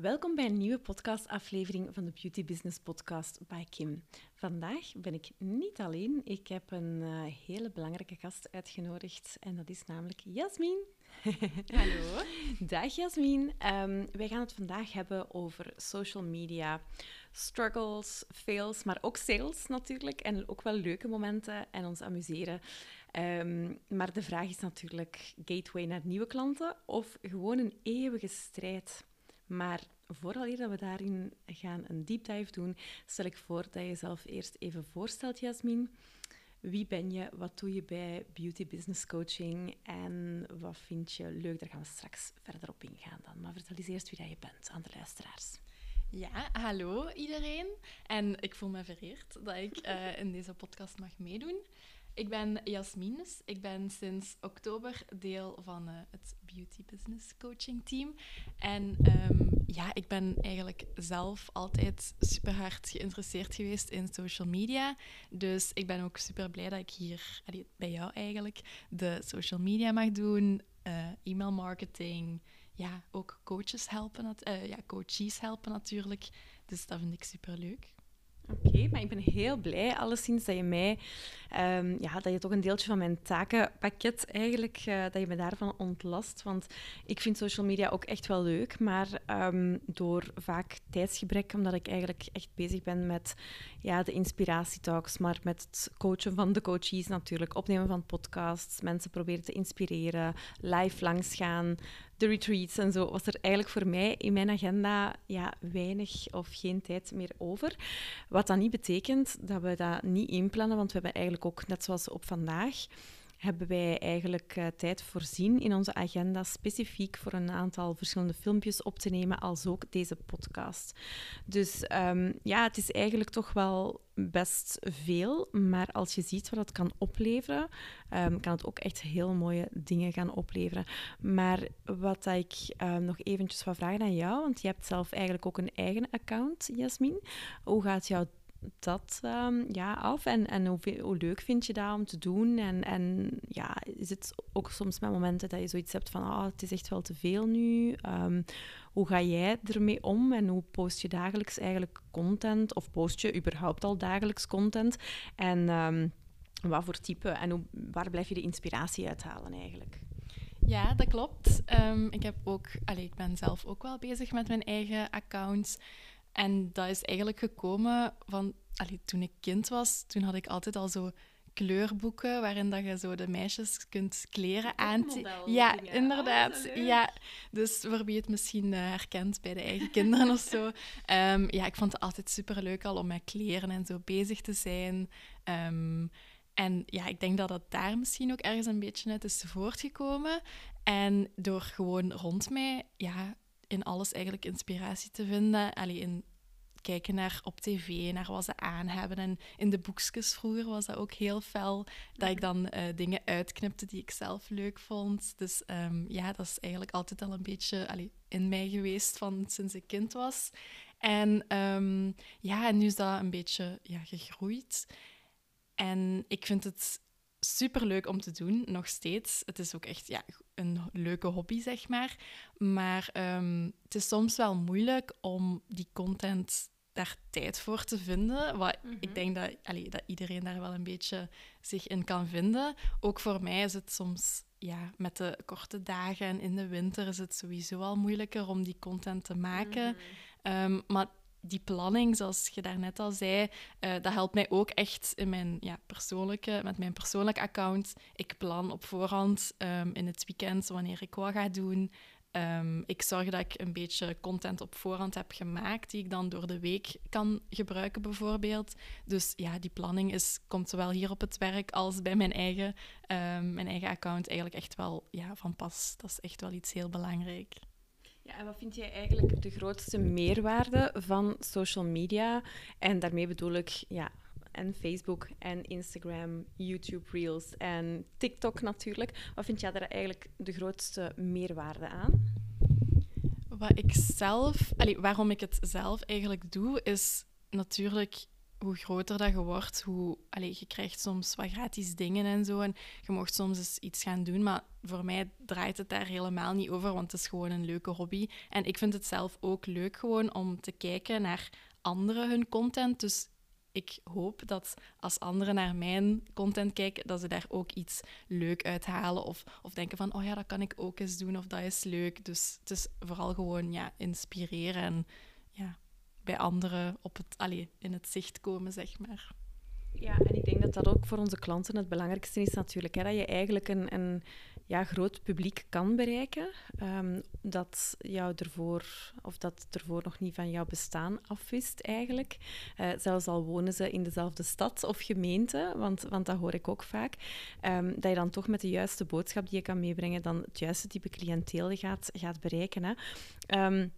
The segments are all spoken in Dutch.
Welkom bij een nieuwe podcastaflevering van de Beauty Business Podcast bij Kim. Vandaag ben ik niet alleen. Ik heb een uh, hele belangrijke gast uitgenodigd en dat is namelijk Jasmin. Hallo. Dag Jasmin. Um, wij gaan het vandaag hebben over social media, struggles, fails, maar ook sales natuurlijk. En ook wel leuke momenten en ons amuseren. Um, maar de vraag is natuurlijk gateway naar nieuwe klanten of gewoon een eeuwige strijd maar vooral dat we daarin gaan een deep dive doen, stel ik voor dat je jezelf eerst even voorstelt, Jasmin. Wie ben je? Wat doe je bij Beauty Business Coaching? En wat vind je leuk? Daar gaan we straks verder op ingaan dan. Maar vertel eens eerst wie dat je bent aan de luisteraars. Ja, hallo iedereen. En ik voel me vereerd dat ik uh, in deze podcast mag meedoen. Ik ben Jasmin. Ik ben sinds oktober deel van uh, het Beauty Business Coaching Team. En um, ja, ik ben eigenlijk zelf altijd super hard geïnteresseerd geweest in social media. Dus ik ben ook super blij dat ik hier bij jou eigenlijk de social media mag doen, uh, e-mail marketing. Ja, ook coaches helpen, uh, ja, coaches helpen natuurlijk. Dus dat vind ik super leuk. Oké, maar ik ben heel blij alleszins dat je mij, um, ja, dat je toch een deeltje van mijn takenpakket eigenlijk, uh, dat je me daarvan ontlast. Want ik vind social media ook echt wel leuk, maar um, door vaak tijdsgebrek, omdat ik eigenlijk echt bezig ben met ja, de inspiratietalks, maar met het coachen van de coaches natuurlijk, opnemen van podcasts, mensen proberen te inspireren, live langsgaan, de retreats en zo, was er eigenlijk voor mij in mijn agenda ja, weinig of geen tijd meer over. Wat dat niet betekent dat we dat niet inplannen, want we hebben eigenlijk ook, net zoals op vandaag, hebben wij eigenlijk uh, tijd voorzien in onze agenda specifiek voor een aantal verschillende filmpjes op te nemen, als ook deze podcast. Dus um, ja, het is eigenlijk toch wel best veel, maar als je ziet wat het kan opleveren, um, kan het ook echt heel mooie dingen gaan opleveren. Maar wat ik um, nog eventjes wil vragen aan jou, want je hebt zelf eigenlijk ook een eigen account, Jasmin. Hoe gaat jouw dat um, ja, af? En, en hoe, leuk vind je dat om te doen? En, en ja, is het ook soms met momenten dat je zoiets hebt van ah, het is echt wel te veel nu? Um, hoe ga jij ermee om en hoe post je dagelijks eigenlijk content? Of post je überhaupt al dagelijks content? En um, wat voor type en hoe, waar blijf je de inspiratie uithalen eigenlijk? Ja, dat klopt. Ik, heb ook, allez, ik ben zelf ook wel bezig met mijn eigen accounts. En dat is eigenlijk gekomen van... Allee, toen ik kind was, toen had ik altijd al zo kleurboeken waarin dat je zo de meisjes kunt kleren aan. Ja, inderdaad. Oh, ja, dus voor wie het misschien uh, herkent bij de eigen kinderen of zo. Um, ja, ik vond het altijd super leuk al om met kleren en zo bezig te zijn. Um, en ja, ik denk dat dat daar misschien ook ergens een beetje uit is voortgekomen. En door gewoon rond mij ja, in alles eigenlijk inspiratie te vinden. Allee, in kijken naar op tv, naar wat ze aan hebben. En in de boekjes vroeger was dat ook heel fel, dat ik dan uh, dingen uitknipte die ik zelf leuk vond. Dus um, ja, dat is eigenlijk altijd al een beetje allee, in mij geweest van sinds ik kind was. En um, ja, en nu is dat een beetje ja, gegroeid. En ik vind het super leuk om te doen, nog steeds. Het is ook echt ja, een leuke hobby, zeg maar. Maar um, het is soms wel moeilijk om die content daar tijd voor te vinden. Wat mm -hmm. ik denk dat, allee, dat iedereen daar wel een beetje zich in kan vinden. Ook voor mij is het soms, ja, met de korte dagen en in de winter is het sowieso al moeilijker om die content te maken. Mm -hmm. um, maar die planning, zoals je daarnet al zei, uh, dat helpt mij ook echt in mijn ja, persoonlijke, met mijn persoonlijke account. Ik plan op voorhand um, in het weekend wanneer ik wat ga doen. Um, ik zorg dat ik een beetje content op voorhand heb gemaakt, die ik dan door de week kan gebruiken, bijvoorbeeld. Dus ja, die planning is, komt zowel hier op het werk als bij mijn eigen, um, mijn eigen account eigenlijk echt wel ja, van pas. Dat is echt wel iets heel belangrijk. Ja, en wat vind jij eigenlijk de grootste meerwaarde van social media? En daarmee bedoel ik ja, en Facebook en Instagram, YouTube Reels en TikTok natuurlijk. Wat vind jij daar eigenlijk de grootste meerwaarde aan? Wat ik zelf, allee, waarom ik het zelf eigenlijk doe, is natuurlijk hoe groter dat je wordt, hoe... Allez, je krijgt soms wat gratis dingen en zo. En je mocht soms eens iets gaan doen. Maar voor mij draait het daar helemaal niet over, want het is gewoon een leuke hobby. En ik vind het zelf ook leuk gewoon om te kijken naar anderen hun content. Dus ik hoop dat als anderen naar mijn content kijken, dat ze daar ook iets leuk uit halen. Of, of denken van, oh ja, dat kan ik ook eens doen, of dat is leuk. Dus het is vooral gewoon ja, inspireren en ja, bij anderen op het, allee, in het zicht komen, zeg maar. Ja, en ik denk dat dat ook voor onze klanten het belangrijkste is natuurlijk. Hè, dat je eigenlijk een, een ja, groot publiek kan bereiken. Um, dat jou ervoor, of dat ervoor nog niet van jouw bestaan afwist eigenlijk. Uh, zelfs al wonen ze in dezelfde stad of gemeente, want, want dat hoor ik ook vaak. Um, dat je dan toch met de juiste boodschap die je kan meebrengen, dan het juiste type cliënteel gaat, gaat bereiken. Hè. Um,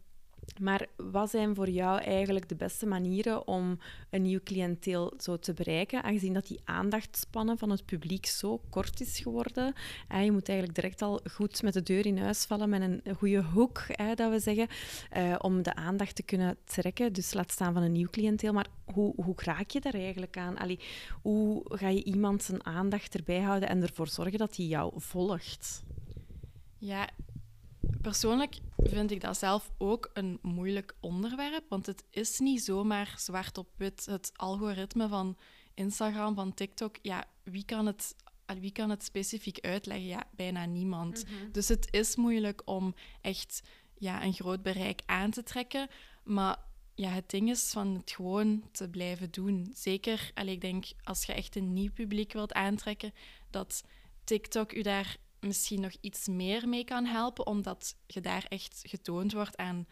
maar wat zijn voor jou eigenlijk de beste manieren om een nieuw cliënteel zo te bereiken, aangezien dat die aandachtspannen van het publiek zo kort is geworden? Eh, je moet eigenlijk direct al goed met de deur in huis vallen met een goede hoek, dat we zeggen, eh, om de aandacht te kunnen trekken. Dus laat staan van een nieuw cliënteel. Maar hoe, hoe raak je daar eigenlijk aan? Allee, hoe ga je iemand zijn aandacht erbij houden en ervoor zorgen dat hij jou volgt? Ja, persoonlijk vind ik dat zelf ook een moeilijk onderwerp, want het is niet zomaar zwart op wit. Het algoritme van Instagram, van TikTok, ja, wie kan het, wie kan het specifiek uitleggen? Ja, bijna niemand. Mhm. Dus het is moeilijk om echt ja, een groot bereik aan te trekken, maar ja, het ding is van het gewoon te blijven doen. Zeker, allee, ik denk, als je echt een nieuw publiek wilt aantrekken, dat TikTok u daar misschien nog iets meer mee kan helpen, omdat je daar echt getoond wordt aan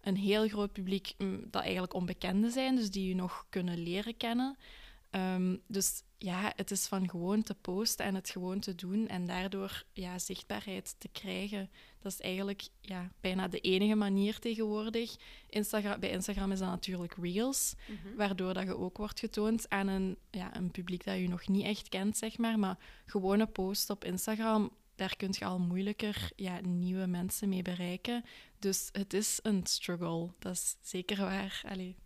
een heel groot publiek mm, dat eigenlijk onbekende zijn, dus die je nog kunnen leren kennen. Ehm, dus ja, het is van gewoon te posten en het gewoon te doen en daardoor ja, zichtbaarheid te krijgen. Dat is eigenlijk ja, bijna de enige manier tegenwoordig. Instagram, bij Instagram is dat natuurlijk Reels, mhm. waardoor dat je ook wordt getoond aan een, ja, een publiek dat je nog niet echt kent, zeg maar. Maar gewone post op Instagram daar kun je al moeilijker ja, nieuwe mensen mee bereiken. Dus het is een struggle, dat is zeker waar. Allee.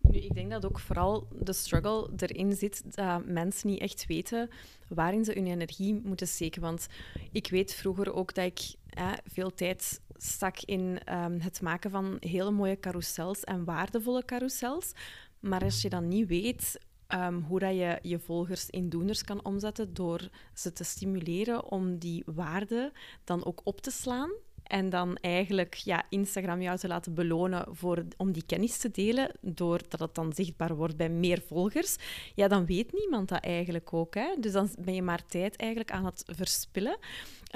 Nu, ik denk dat ook vooral de struggle erin zit dat mensen niet echt weten waarin ze hun energie moeten steken. Want ik weet vroeger ook dat ik veel tijd stak in um, het maken van hele mooie carousels en waardevolle carousels. Maar als je dan niet weet Ehm, hoe dat je je volgers in doeners kan omzetten door ze te stimuleren om die waarde dan ook op te slaan. En dan eigenlijk ja, Instagram jou te laten belonen voor, om die kennis te delen, doordat het dan zichtbaar wordt bij meer volgers. Ja, dan weet niemand dat eigenlijk ook. Hè? Dus dan ben je maar tijd eigenlijk aan het verspillen.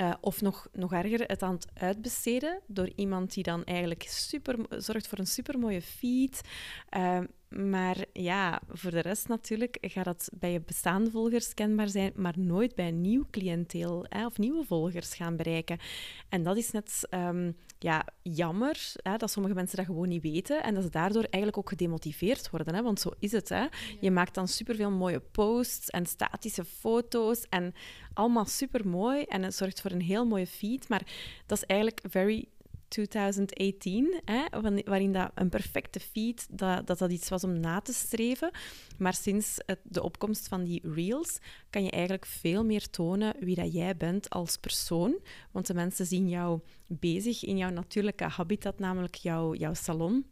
Uh, of nog, nog erger, het aan het uitbesteden door iemand die dan eigenlijk super, zorgt voor een supermooie feed. Uh, maar ja, voor de rest natuurlijk gaat dat bij je bestaande volgers kenbaar zijn, maar nooit bij een nieuw cliënteel hè, of nieuwe volgers gaan bereiken. En dat is net um, ja, jammer hè, dat sommige mensen dat gewoon niet weten en dat ze daardoor eigenlijk ook gedemotiveerd worden. Hè, want zo is het. Hè. Je maakt dan superveel mooie posts en statische foto's en allemaal super mooi en het zorgt voor een heel mooie feed, maar dat is eigenlijk very 2018, hè, waarin dat een perfecte feed, dat, dat iets was om na te streven. Maar sinds de opkomst van die reels kan je eigenlijk veel meer tonen wie dat jij bent als persoon. Want de mensen zien jou bezig in jouw natuurlijke habitat, namelijk jouw, jouw salon.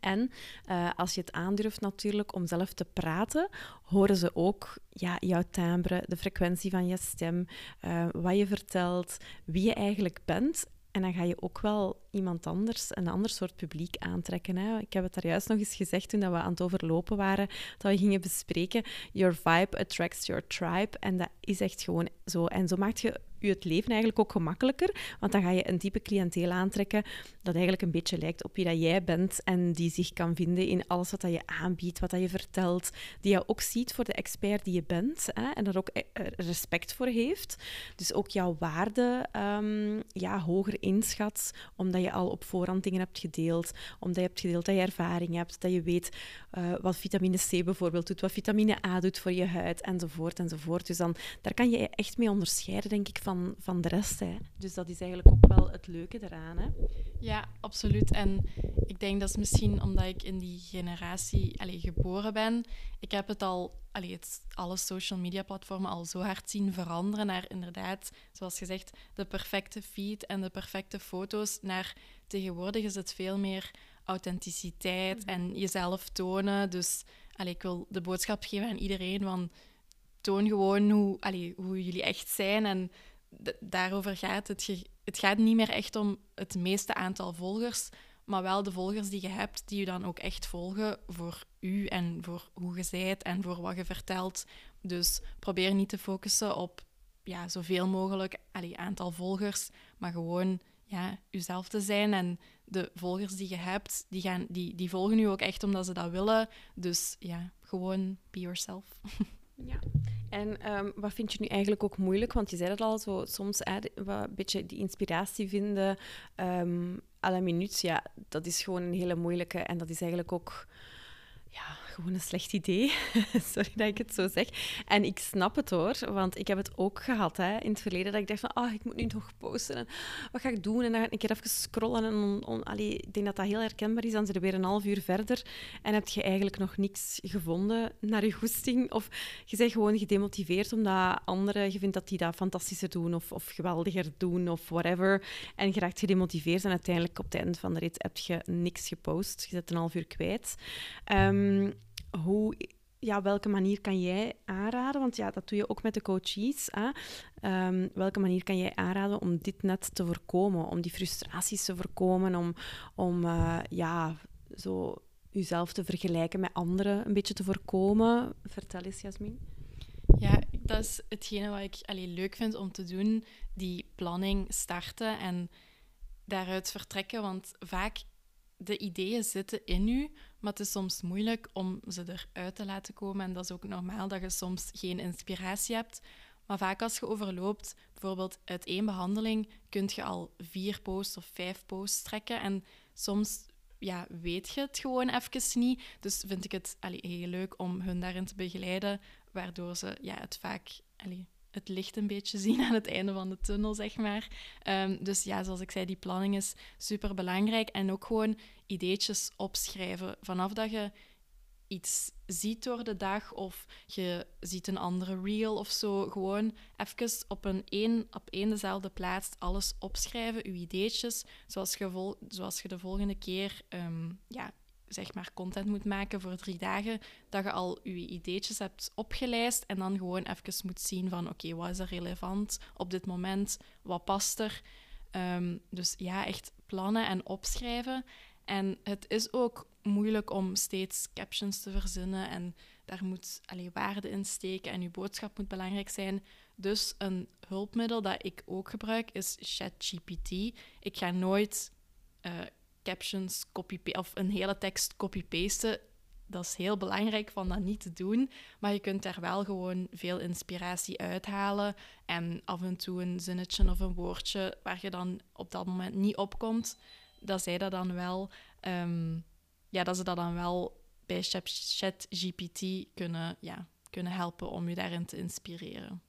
En uh, als je het aandurft natuurlijk om zelf te praten, horen ze ook ja, jouw timbre, de frequentie van je stem, uh, wat je vertelt, wie je eigenlijk bent. En dan ga je ook wel iemand anders, een ander soort publiek aantrekken. Hè. Ik heb het daar juist nog eens gezegd toen we aan het overlopen waren, dat we gingen bespreken, your vibe attracts your tribe. En dat is echt gewoon zo. En zo maakt je je het leven eigenlijk ook gemakkelijker, want dan ga je een type cliënteel aantrekken dat eigenlijk een beetje lijkt op wie dat jij bent en die zich kan vinden in alles wat dat je aanbiedt, wat dat je vertelt, die jou ook ziet voor de expert die je bent hè, en daar ook eh, respect voor heeft. Dus ook jouw waarde um, ja, hoger inschat, omdat je al op voorhand dingen hebt gedeeld, omdat je hebt gedeeld dat je ervaring hebt, dat je weet uh, wat vitamine C bijvoorbeeld doet, wat vitamine A doet voor je huid, enzovoort, enzovoort. Dus dan, daar kan je echt mee onderscheiden, denk ik, van van, van de rest. Hè. Dus dat is eigenlijk ook wel het leuke eraan. Hè. Ja, absoluut. En ik denk dat is misschien omdat ik in die generatie allee, geboren ben. Ik heb het al, allee, het, alle social media platformen al zo hard zien veranderen naar inderdaad, zoals gezegd, de perfecte feed en de perfecte foto's. Naar tegenwoordig is het veel meer authenticiteit mhm. en jezelf tonen. Dus allee, ik wil de boodschap geven aan iedereen van toon gewoon hoe, allee, hoe jullie echt zijn. En daarover gaat het. het gaat niet meer echt om het meeste aantal volgers, maar wel de volgers die je hebt, die je dan ook echt volgen voor u en voor hoe je zijt en voor wat je vertelt. Dus probeer niet te focussen op ja, zoveel mogelijk allee, aantal volgers, maar gewoon ja, uzelf te zijn. En de volgers die je hebt, die, gaan, die, die volgen u ook echt omdat ze dat willen. Dus ja, gewoon be yourself. Ja. En ehm, wat vind je nu eigenlijk ook moeilijk? Want je zei het al, zo, soms hè, een beetje die inspiratie vinden um, à la minuut. Ja, dat is gewoon een hele moeilijke. En dat is eigenlijk ook ja, gewoon een slecht idee. Sorry dat ik het zo zeg. En ik snap het hoor, want ik heb het ook gehad hè, in het verleden. Dat ik dacht van, ah, ik moet nu nog posten. En wat ga ik doen? En dan ga ik een keer even scrollen. En on, ik denk dat dat heel herkenbaar is. Dan zit er weer een half uur verder. En heb je eigenlijk nog niks gevonden naar je goesting. Of je bent gewoon gedemotiveerd omdat anderen, je vindt dat die dat fantastischer doen. Of, of geweldiger doen. Of whatever. En je raakt gedemotiveerd. En uiteindelijk op het einde van de rit heb je niks gepost. Je zit een half uur kwijt. Um, hoe, ja, welke manier kan jij aanraden? Want ja, dat doe je ook met de coaches. Hè? Um, welke manier kan jij aanraden om dit net te voorkomen? Om die frustraties te voorkomen? Om, om uh, ja, zo jezelf te vergelijken met anderen een beetje te voorkomen? Vertel eens, Jasmin. Ja, dat is hetgene wat ik allee, leuk vind om te doen. Die planning starten en daaruit vertrekken. Want vaak de ideeën zitten in u, maar het is soms moeilijk om ze eruit te laten komen. En dat is ook normaal dat je soms geen inspiratie hebt. Maar vaak als je overloopt, bijvoorbeeld uit één behandeling, kun je al vier posts of vijf posts trekken. En soms ja, weet je het gewoon even niet. Dus vind ik het allee, heel leuk om hun daarin te begeleiden, waardoor ze ja, het vaak het licht een beetje zien aan het einde van de tunnel, zeg maar. Ehm, dus ja, zoals ik zei, die planning is super belangrijk. En ook gewoon ideetjes opschrijven. Vanaf dat je iets ziet door de dag of je ziet een andere reel of zo, gewoon even op, een één, op één dezelfde plaats alles opschrijven, je ideetjes, zoals je, vol, zoals je de volgende keer um, ja, zeg maar content moet maken voor drie dagen, dat je al je ideetjes hebt opgelijst en dan gewoon even moet zien van oké, wat is er relevant op dit moment, wat past er. Um, dus ja, echt plannen en opschrijven. En het is ook moeilijk om steeds captions te verzinnen en daar moet alleen waarde in steken en je boodschap moet belangrijk zijn. Dus een hulpmiddel dat ik ook gebruik is ChatGPT. Ik ga nooit uh, captions copy of een hele tekst copy-pasten. Dat is heel belangrijk van dat niet te doen. Maar je kunt daar wel gewoon veel inspiratie uithalen. En af en toe een zinnetje of een woordje waar je dan op dat moment niet opkomt, dat zij dat dan wel, ehm, ja, dat ze dat dan wel bij ChatGPT kunnen, ja, kunnen helpen om je daarin te inspireren.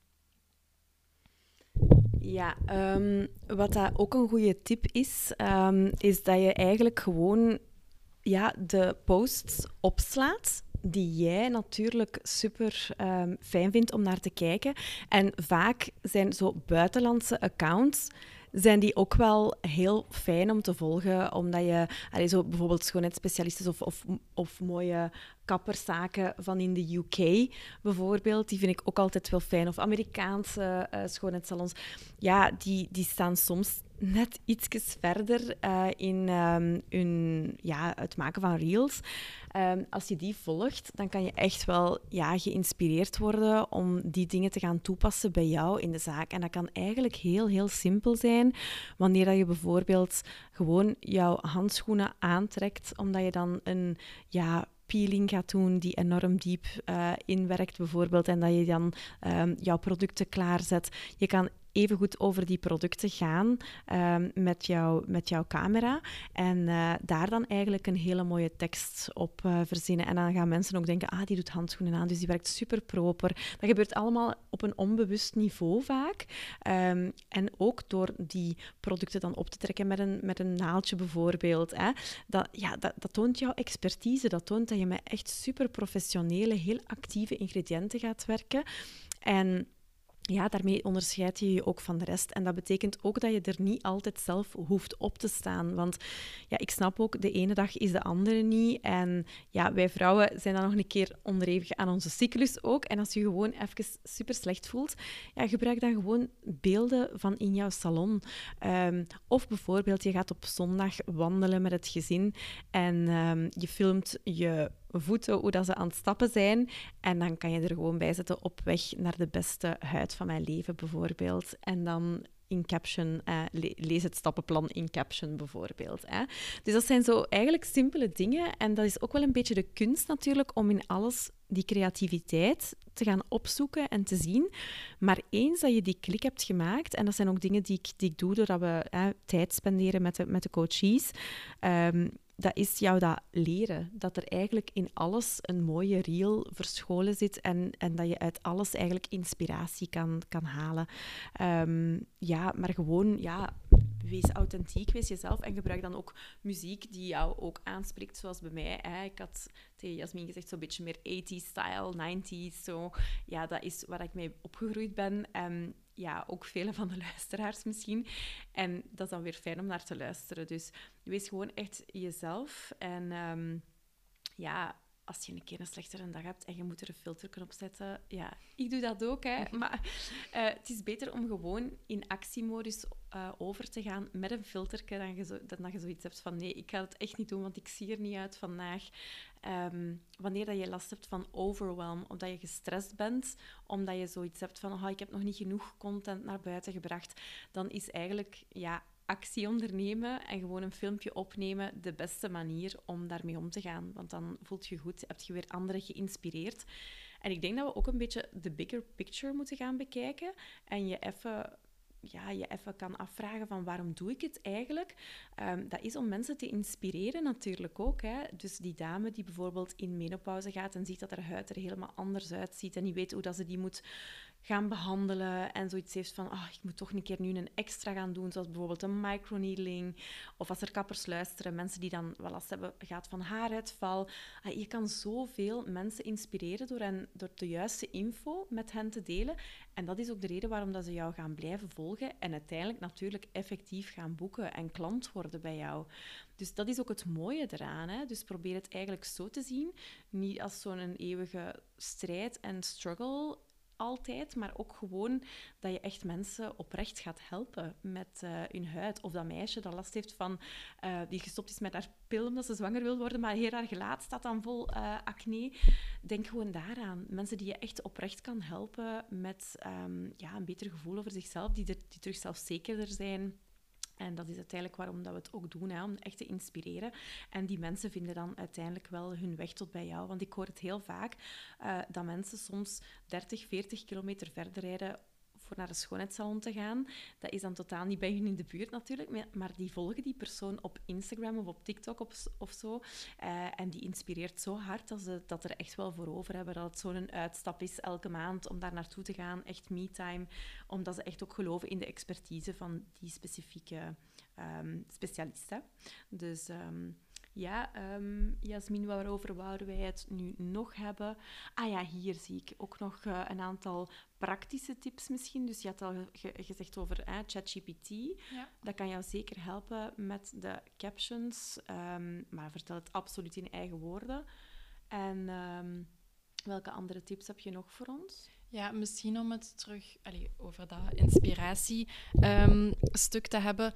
Ja, um, wat dat ook een goede tip is, um, is dat je eigenlijk gewoon ja, de posts opslaat die jij natuurlijk super um, fijn vindt om naar te kijken. En vaak zijn zo buitenlandse accounts zijn die ook wel heel fijn om te volgen, omdat je allee, zo bijvoorbeeld schoonheidsspecialisten of, of, of mooie kapperszaken van in de UK bijvoorbeeld, die vind ik ook altijd wel fijn. Of Amerikaanse uh, schoonheidssalons. Ja, die, die staan soms net iets verder uh, in um, hun, ja, het maken van reels. Um, als je die volgt, dan kan je echt wel ja, geïnspireerd worden om die dingen te gaan toepassen bij jou in de zaak. En dat kan eigenlijk heel, heel simpel zijn. Wanneer dat je bijvoorbeeld gewoon jouw handschoenen aantrekt, omdat je dan een ja, peeling gaat doen die enorm diep uh, inwerkt bijvoorbeeld en dat je dan um, jouw producten klaarzet. Je kan even goed over die producten gaan ehm, met, jou, met jouw camera. En eh, daar dan eigenlijk een hele mooie tekst op uh, verzinnen. En dan gaan mensen ook denken, ah, die doet handschoenen aan, dus die werkt super proper. Dat gebeurt allemaal op een onbewust niveau vaak. Ehm, en ook door die producten dan op te trekken met een, met een naaldje bijvoorbeeld. Hè, dat, ja, dat, dat toont jouw expertise. Dat toont dat je met echt super professionele, heel actieve ingrediënten gaat werken. En ja, daarmee onderscheid je je ook van de rest. En dat betekent ook dat je er niet altijd zelf hoeft op te staan. Want ja, ik snap ook, de ene dag is de andere niet. En ja, wij vrouwen zijn dan nog een keer onderhevig aan onze cyclus ook. En als je gewoon even super slecht voelt, ja, gebruik dan gewoon beelden van in jouw salon. Ehm, of bijvoorbeeld, je gaat op zondag wandelen met het gezin en um, je filmt je voeten, hoe dat ze aan het stappen zijn. En dan kan je er gewoon bij zetten op weg naar de beste huid van mijn leven, bijvoorbeeld. En dan in caption, eh, lees het stappenplan in caption bijvoorbeeld. Hè. Dus dat zijn zo eigenlijk simpele dingen. En dat is ook wel een beetje de kunst natuurlijk om in alles die creativiteit te gaan opzoeken en te zien. Maar eens dat je die klik hebt gemaakt, en dat zijn ook dingen die ik, die ik doe doordat we tijd spenderen met de, met de coaches, um, dat is jou dat leren. Dat er eigenlijk in alles een mooie reel verscholen zit en, en dat je uit alles eigenlijk inspiratie kan, kan halen. Ehm, ja, maar gewoon, ja, wees authentiek, wees jezelf en gebruik dan ook muziek die jou ook aanspreekt, zoals bij mij. Ik had tegen Jasmin gezegd, zo'n beetje meer 80s-style, 90s. Zo. Ja, dat is waar ik mee opgegroeid ben. En ja, ook vele van de luisteraars misschien. En dat is dan weer fijn om naar te luisteren. Dus wees gewoon echt jezelf. En um, ja, als je een keer een slechtere dag hebt en je moet er een filter op zetten, ja, ik doe dat ook, hè. Maar uh, het is beter om gewoon in actiemodus uh, over te gaan met een filter dan, je zo, dan je zoiets hebt van nee, ik ga het echt niet doen, want ik zie er niet uit vandaag. Um, wanneer dat je last hebt van overwhelm, of dat je gestrest bent, omdat je zoiets hebt van oh, ik heb nog niet genoeg content naar buiten gebracht, dan is eigenlijk ja, actie ondernemen en gewoon een filmpje opnemen de beste manier om daarmee om te gaan. Want dan voelt je goed, heb je weer anderen geïnspireerd. En ik denk dat we ook een beetje de bigger picture moeten gaan bekijken en je even ja, je even kan afvragen van waarom doe ik het eigenlijk? Um, dat is om mensen te inspireren natuurlijk ook. Hè. Dus die dame die bijvoorbeeld in menopauze gaat en ziet dat haar huid er helemaal anders uitziet en die weet hoe dat ze die moet gaan behandelen en zoiets heeft van, oh, ik moet toch een keer nu een extra gaan doen, zoals bijvoorbeeld een microneedling, of als er kappers luisteren, mensen die dan wel last hebben gaat van haaruitval. Ah, je kan zoveel mensen inspireren door, hen, door de juiste info met hen te delen. En dat is ook de reden waarom dat ze jou gaan blijven volgen en uiteindelijk natuurlijk effectief gaan boeken en klant worden bij jou. Dus dat is ook het mooie eraan. Hè? Dus probeer het eigenlijk zo te zien, niet als zo'n eeuwige strijd en struggle altijd, maar ook gewoon dat je echt mensen oprecht gaat helpen met uh, hun huid. Of dat meisje dat last heeft van, uh, die gestopt is met haar pil omdat ze zwanger wil worden, maar heel haar gelaat staat dan vol uh, acne. Denk gewoon daaraan. Mensen die je echt oprecht kan helpen met um, ja, een beter gevoel over zichzelf, die, er, die terug zelfzekerder zijn en dat is uiteindelijk waarom dat we het ook doen, hè, om echt te inspireren. En die mensen vinden dan uiteindelijk wel hun weg tot bij jou. Want ik hoor het heel vaak uh, dat mensen soms 30, 40 kilometer verder rijden naar een schoonheidssalon te gaan. Dat is dan totaal niet bij hun in de buurt natuurlijk, maar die volgen die persoon op Instagram of op TikTok of, zo. Uh, en die inspireert zo hard dat ze dat er echt wel voor over hebben. Dat het zo'n uitstap is elke maand om daar naartoe te gaan. Echt me-time. Omdat ze echt ook geloven in de expertise van die specifieke um, specialisten. Dus... Um, ja, um, Jasmin, waarover wouden wij het nu nog hebben? Ah ja, hier zie ik ook nog uh, een aantal praktische tips misschien. Dus je had al ge gezegd over eh, ChatGPT. Ja. Dat kan jou zeker helpen met de captions, um, maar vertel het absoluut in eigen woorden. En um, welke andere tips heb je nog voor ons? Ja, misschien om het terug allez, over dat inspiratie-stuk te hebben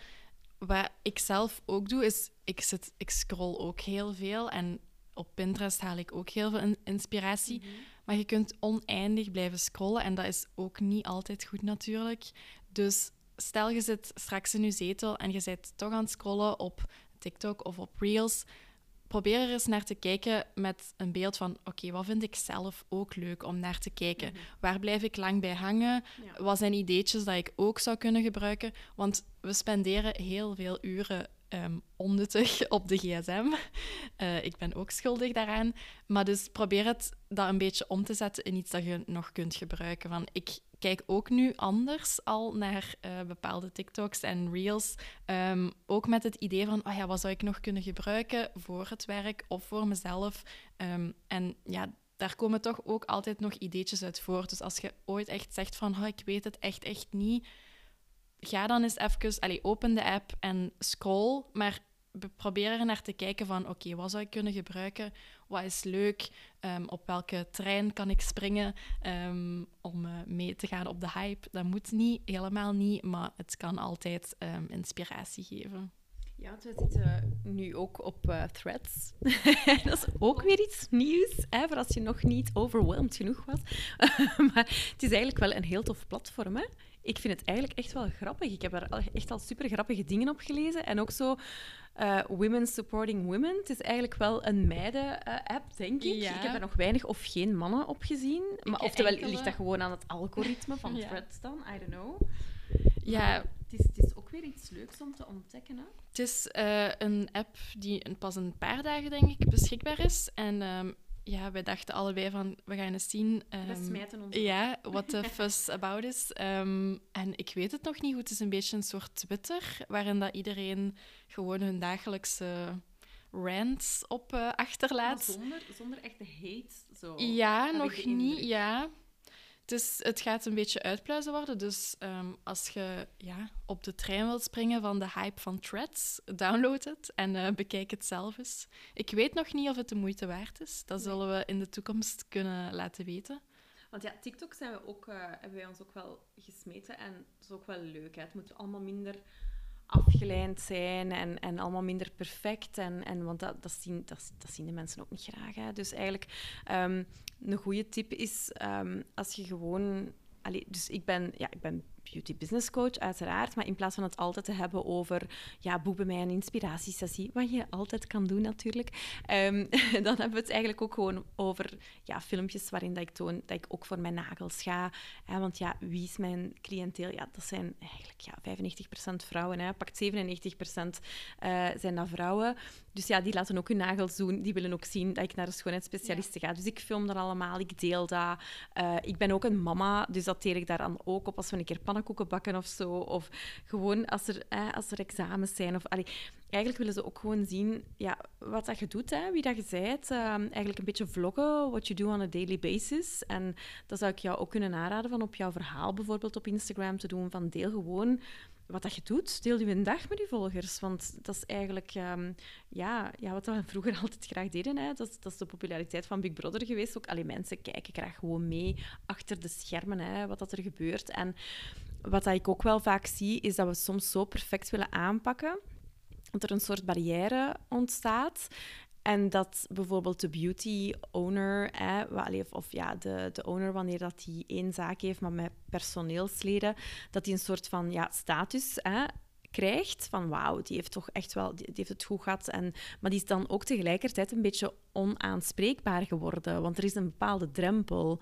wat ik zelf ook doe, is ik, zit, ik scroll ook heel veel. En op Pinterest haal ik ook heel veel inspiratie. Mhm. Maar je kunt oneindig blijven scrollen. En dat is ook niet altijd goed natuurlijk. Dus stel je zit straks in je zetel en je bent toch aan het scrollen op TikTok of op Reels. Probeer er eens naar te kijken met een beeld van: oké, wat vind ik zelf ook leuk om naar te kijken? Mhm. Waar blijf ik lang bij hangen? Ja. Wat zijn ideetjes dat ik ook zou kunnen gebruiken? Want we spenderen heel veel uren ehm, onnuttig op de gsm. Eh, ik ben ook schuldig daaraan. Maar dus probeer het dat een beetje om te zetten in iets dat je nog kunt gebruiken. Van, ik kijk ook nu anders al naar eh, bepaalde TikToks en Reels. Ehm, ook met het idee van, oh ja, wat zou ik nog kunnen gebruiken voor het werk of voor mezelf? Ehm, en ja, daar komen toch ook altijd nog ideetjes uit voort. Dus als je ooit echt zegt van, oh, ik weet het echt, echt niet, ga dan eens even, allee, open de app en scroll, maar be- probeer er naar te kijken van, oké, wat zou ik kunnen gebruiken? Wat is leuk? Ehm, op welke trein kan ik springen ehm, om eh, mee te gaan op de hype? Dat moet niet, helemaal niet, maar het kan altijd ehm, inspiratie geven. Ja, want we zitten nu ook op eh, threads. dat is ook weer iets nieuws, hè, voor als je nog niet overwhelmed genoeg was. maar het is eigenlijk wel een heel tof platform. Hè? Ik vind het eigenlijk echt wel grappig. Ik heb al- echt al super grappige dingen op gelezen. En ook zo eh, Women Supporting Women. Het is eigenlijk wel een meiden-app, denk ik. Ja. Ik heb er nog weinig of geen mannen op gezien. Maar oftewel enkele. ligt dat gewoon aan het algoritme van Ja. threads dan. I don't know. Ja, het is, het is ook weer iets leuks om te ontdekken. Hè? Het is eh, een app die pas een paar dagen, denk ik, beschikbaar is. En ehm, ja, wij dachten allebei van, we gaan eens zien... We ehm, smijten ons ja, what the fuss about is. Ehm, en ik weet het nog niet goed. Het is een beetje een soort Twitter, waarin dat iedereen gewoon hun dagelijkse rants op eh, Maar achterlaat. zonder, zonder echte hate. Zo. Ja, nog niet. indruk. Dus het gaat een beetje uitpluizen worden. Dus ehm, als je ja, op de trein wilt springen van de hype van Threads, download het en eh, bekijk het zelf eens. Ik weet nog niet of het de moeite waard is. Dat Nee. zullen we in de toekomst kunnen laten weten. Want ja, TikTok zijn we ook, eh, hebben wij ons ook wel gesmeten. En dat is ook wel leuk. Hè. Het moet allemaal minder afgeleid zijn en, en allemaal minder perfect. En, en, want dat, dat, zien, dat, zien de mensen ook niet graag. Hè. Dus eigenlijk, ehm, een goede tip is um, als je gewoon... Allee, dus ik ben, ja, ik ben beauty business coach, uiteraard. Maar in plaats van het altijd te hebben over... Ja, boek bij mij een inspiratiesessie. Wat je altijd kan doen, natuurlijk. Um, dan hebben we het eigenlijk ook gewoon over ja, filmpjes waarin dat ik toon dat ik ook voor mijn nagels ga. Hè, want ja, wie is mijn cliënteel? Ja, dat zijn eigenlijk ja, 95% vrouwen. Hè. Pakt 97% uh, zijn dat vrouwen. Dus ja, die laten ook hun nagels doen. Die willen ook zien dat ik naar de schoonheidsspecialisten ja. ga. Dus ik film dat allemaal, ik deel dat. Uh, ik ben ook een mama, dus dat deel ik daar dan ook op als we een keer pannenkoeken bakken of zo. Of gewoon als er, als er examens zijn. Of, eigenlijk willen ze ook gewoon zien ja, wat dat je doet, hè, wie dat je bent. Uh, eigenlijk een beetje vloggen, what you do on a daily basis. En dat zou ik jou ook kunnen aanraden van op jouw verhaal bijvoorbeeld op Instagram te doen. Van deel gewoon wat dat je doet. Deel je een dag met je volgers. Want dat is eigenlijk um, ja, ja, wat we vroeger altijd graag deden. Hè. Dat, is, dat is de populariteit van Big Brother geweest. Ook alle mensen kijken graag gewoon mee achter de schermen, hè, wat dat er gebeurt. En wat ik ook wel vaak zie, is dat we soms zo perfect willen aanpakken dat er een soort barrière ontstaat. En dat bijvoorbeeld de beauty owner, of, of ja, de, de owner, wanneer dat die één zaak heeft, maar met personeelsleden, dat die een soort van ja, status krijgt. Van wauw, die heeft toch echt wel, die, die, heeft het goed gehad. En, maar die is dan ook tegelijkertijd een beetje onaanspreekbaar geworden, want er is een bepaalde drempel.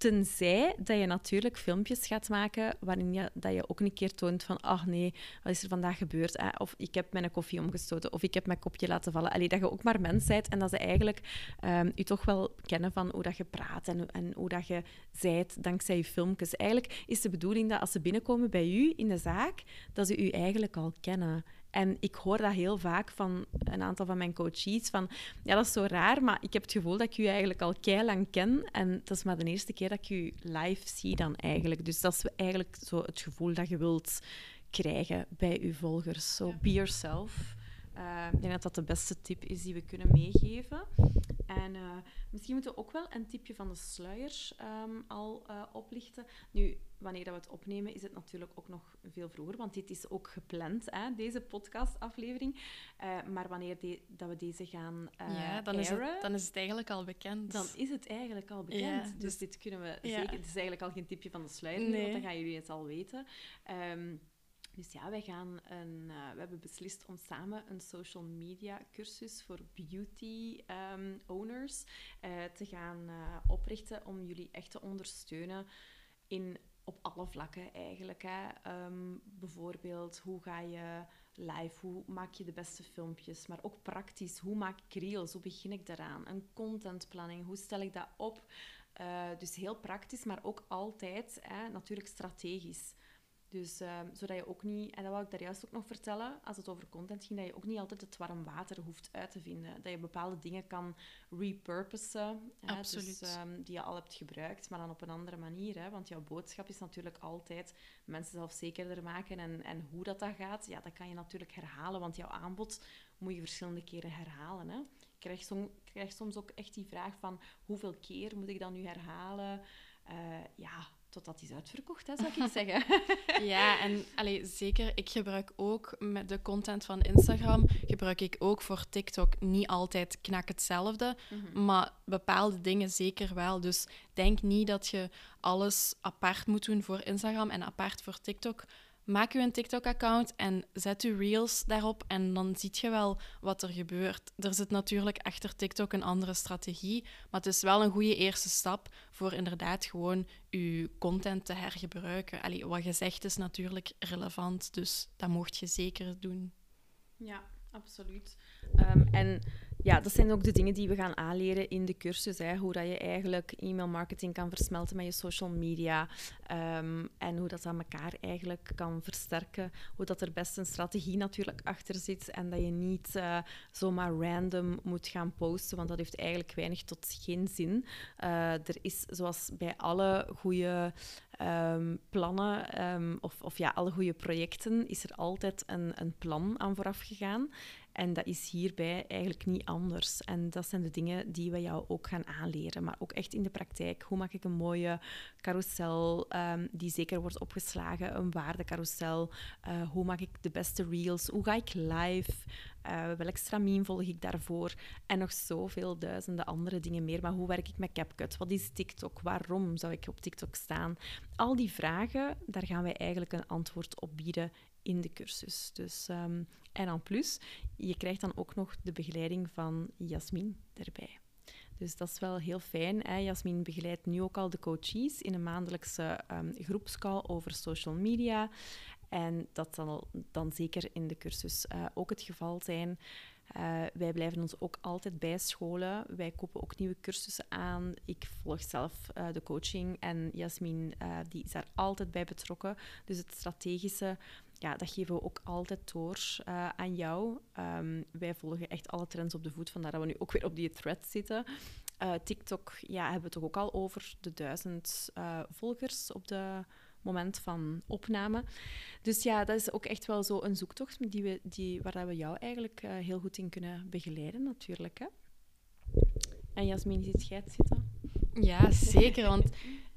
Tenzij dat je natuurlijk filmpjes gaat maken waarin je, dat je ook een keer toont van ach nee, wat is er vandaag gebeurd? Eh? Of ik heb mijn koffie omgestoten, of ik heb mijn kopje laten vallen. Allee, dat je ook maar mens bent en dat ze eigenlijk um, toch wel kennen van hoe dat je praat en, en hoe dat je zijt dankzij je filmpjes. Eigenlijk is de bedoeling dat als ze binnenkomen bij u in de zaak, dat ze u eigenlijk al kennen. En ik hoor dat heel vaak van een aantal van mijn coaches, van ja, dat is zo raar, maar ik heb het gevoel dat ik u eigenlijk al lang ken en dat is maar de eerste keer dat ik u live zie dan eigenlijk. Dus dat is eigenlijk zo het gevoel dat je wilt krijgen bij uw volgers. So, be yourself. Uh, ik denk dat dat de beste tip is die we kunnen meegeven. En uh, misschien moeten we ook wel een tipje van de sluier um, al uh, oplichten. Nu, wanneer dat we het opnemen, is het natuurlijk ook nog veel vroeger, want dit is ook gepland, hè, deze podcastaflevering. Maar wanneer de, dat we deze gaan ja, dan is, het, dan is het eigenlijk al bekend. Dan is het eigenlijk al bekend. Ja, dus, dus dit kunnen we ja. zeker... Het is eigenlijk al geen tipje van de sluier, nee. want dan gaan jullie het al weten. Um, Dus ja, wij gaan een, uh, we hebben beslist om samen een social media cursus voor beauty um, owners uh, te gaan uh, oprichten om jullie echt te ondersteunen in op alle vlakken eigenlijk. Hè. Um, bijvoorbeeld, hoe ga je live, hoe maak je de beste filmpjes, maar ook praktisch, hoe maak ik reels, hoe begin ik daaraan, een contentplanning, hoe stel ik dat op. Dus heel praktisch, maar ook altijd hè, natuurlijk strategisch. Dus uh, zodat je ook niet, en dat wil ik daar juist ook nog vertellen, als het over content ging, dat je ook niet altijd het warm water hoeft uit te vinden. Dat je bepaalde dingen kan repurposen, hè, dus, um, die je al hebt gebruikt, maar dan op een andere manier. Hè, want jouw boodschap is natuurlijk altijd mensen zelfzekerder maken. En, en hoe dat, dat gaat, ja, dat kan je natuurlijk herhalen, want jouw aanbod moet je verschillende keren herhalen. Hè. Ik krijg, som, krijg soms ook echt die vraag van hoeveel keer moet ik dat nu herhalen? Uh, ja, totdat is uitverkocht, hè, zou ik zeggen. ja, en allee, zeker, ik gebruik ook met de content van Instagram, gebruik ik ook voor TikTok niet altijd knak hetzelfde, mhm. maar bepaalde dingen zeker wel. Dus denk niet dat je alles apart moet doen voor Instagram en apart voor TikTok maak je een TikTok-account en zet je reels daarop en dan zie je wel wat er gebeurt. Er zit natuurlijk achter TikTok een andere strategie, maar het is wel een goede eerste stap voor inderdaad gewoon je content te hergebruiken. Allee, wat je zegt is natuurlijk relevant, dus dat mocht je zeker doen. Ja, absoluut. Um, en ja, dat zijn ook de dingen die we gaan aanleren in de cursus. Hè. Hoe dat je eigenlijk e-mailmarketing kan versmelten met je social media. Um, en hoe dat aan elkaar eigenlijk kan versterken. Hoe dat er best een strategie natuurlijk achter zit. En dat je niet uh, zomaar random moet gaan posten. Want dat heeft eigenlijk weinig tot geen zin. Uh, er is, zoals bij alle goede um, plannen, um, of, of ja, alle goede projecten, is er altijd een, een plan aan vooraf gegaan. En dat is hierbij eigenlijk niet anders. En dat zijn de dingen die we jou ook gaan aanleren. Maar ook echt in de praktijk. Hoe maak ik een mooie carousel um, die zeker wordt opgeslagen? Een waardecarousel. Uh, hoe maak ik de beste reels? Hoe ga ik live? Uh, welk stramien volg ik daarvoor? En nog zoveel duizenden andere dingen meer. Maar hoe werk ik met CapCut? Wat is TikTok? Waarom zou ik op TikTok staan? Al die vragen, daar gaan wij eigenlijk een antwoord op bieden in de cursus. Dus, um, en en plus, je krijgt dan ook nog de begeleiding van Jasmin erbij. Dus dat is wel heel fijn. Hè? Jasmin begeleidt nu ook al de coaches in een maandelijkse um, groepscall over social media. En dat zal dan zeker in de cursus uh, ook het geval zijn. Uh, wij blijven ons ook altijd bijscholen. Wij kopen ook nieuwe cursussen aan. Ik volg zelf uh, de coaching en Jasmin die is daar altijd bij betrokken. Dus het strategische, ja, dat geven we ook altijd door aan jou. Um, wij volgen echt alle trends op de voet, vandaar dat we nu ook weer op die thread zitten. TikTok ja, hebben we toch ook al over de duizend volgers op de moment van opname. Dus ja, dat is ook echt wel zo een zoektocht die we, die, waar we jou eigenlijk heel goed in kunnen begeleiden, natuurlijk. Hè? En Jasmin, ziet jij zitten? Ja, zeker. Want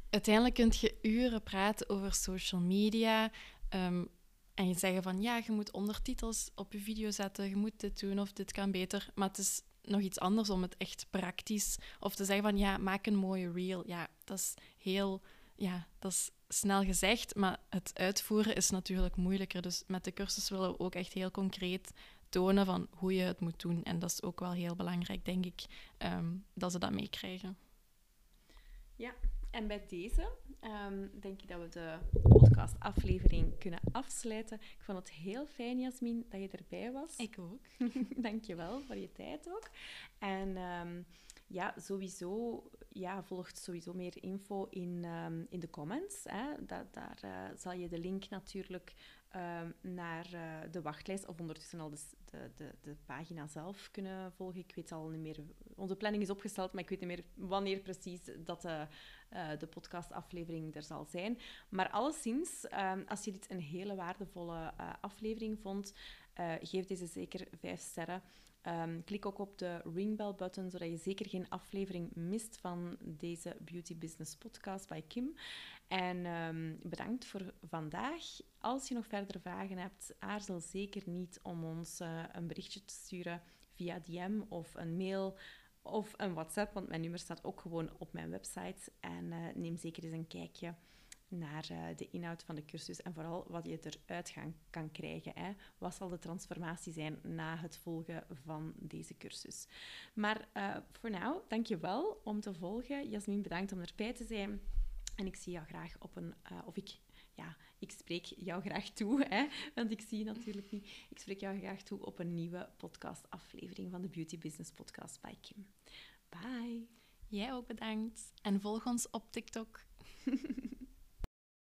uiteindelijk kun je uren praten over social media. Um, en je zeggen van ja, je moet ondertitels op je video zetten, je moet dit doen of dit kan beter. Maar het is nog iets anders om het echt praktisch of te zeggen van ja, maak een mooie reel. Ja, dat is heel, ja, dat is snel gezegd, maar het uitvoeren is natuurlijk moeilijker. Dus met de cursus willen we ook echt heel concreet tonen van hoe je het moet doen. En dat is ook wel heel belangrijk, denk ik, um, dat ze dat meekrijgen. Ja, en bij deze um, denk ik dat we de podcastaflevering kunnen afsluiten. Ik vond het heel fijn, Jasmin, dat je erbij was. Ik ook. Dank je wel voor je tijd ook. En um, ja, sowieso ja, volgt sowieso meer info in, um, in de comments. Hè. Da daar uh, zal je de link natuurlijk naar uh, de wachtlijst of ondertussen al de, de, de, de, pagina zelf kunnen volgen. Ik weet al niet meer... Onze planning is opgesteld, maar ik weet niet meer wanneer precies dat de, uh, de podcastaflevering er zal zijn. Maar alleszins, um, als je dit een hele waardevolle aflevering vond, geef deze zeker vijf sterren. Um, klik ook op de ringbell-button, zodat je zeker geen aflevering mist van deze Beauty Business podcast bij Kim. En um, bedankt voor vandaag. Als je nog verdere vragen hebt, aarzel zeker niet om ons een berichtje te sturen via DM of een mail of een WhatsApp, want mijn nummer staat ook gewoon op mijn website. En uh, neem zeker eens een kijkje naar eh, de inhoud van de cursus en vooral wat je eruit kan krijgen. Hè. Wat zal de transformatie zijn na het volgen van deze cursus? Maar uh, voor nu, dank je wel om te volgen. Jasmin, bedankt om erbij te zijn. En ik zie jou graag op een... Uh, of ik ja, ik spreek jou graag toe, hè, want ik zie je natuurlijk niet. Ik spreek jou graag toe op een nieuwe podcastaflevering van de Beauty Business Podcast bij Kim. Bye. Jij ook bedankt. En volg ons op TikTok.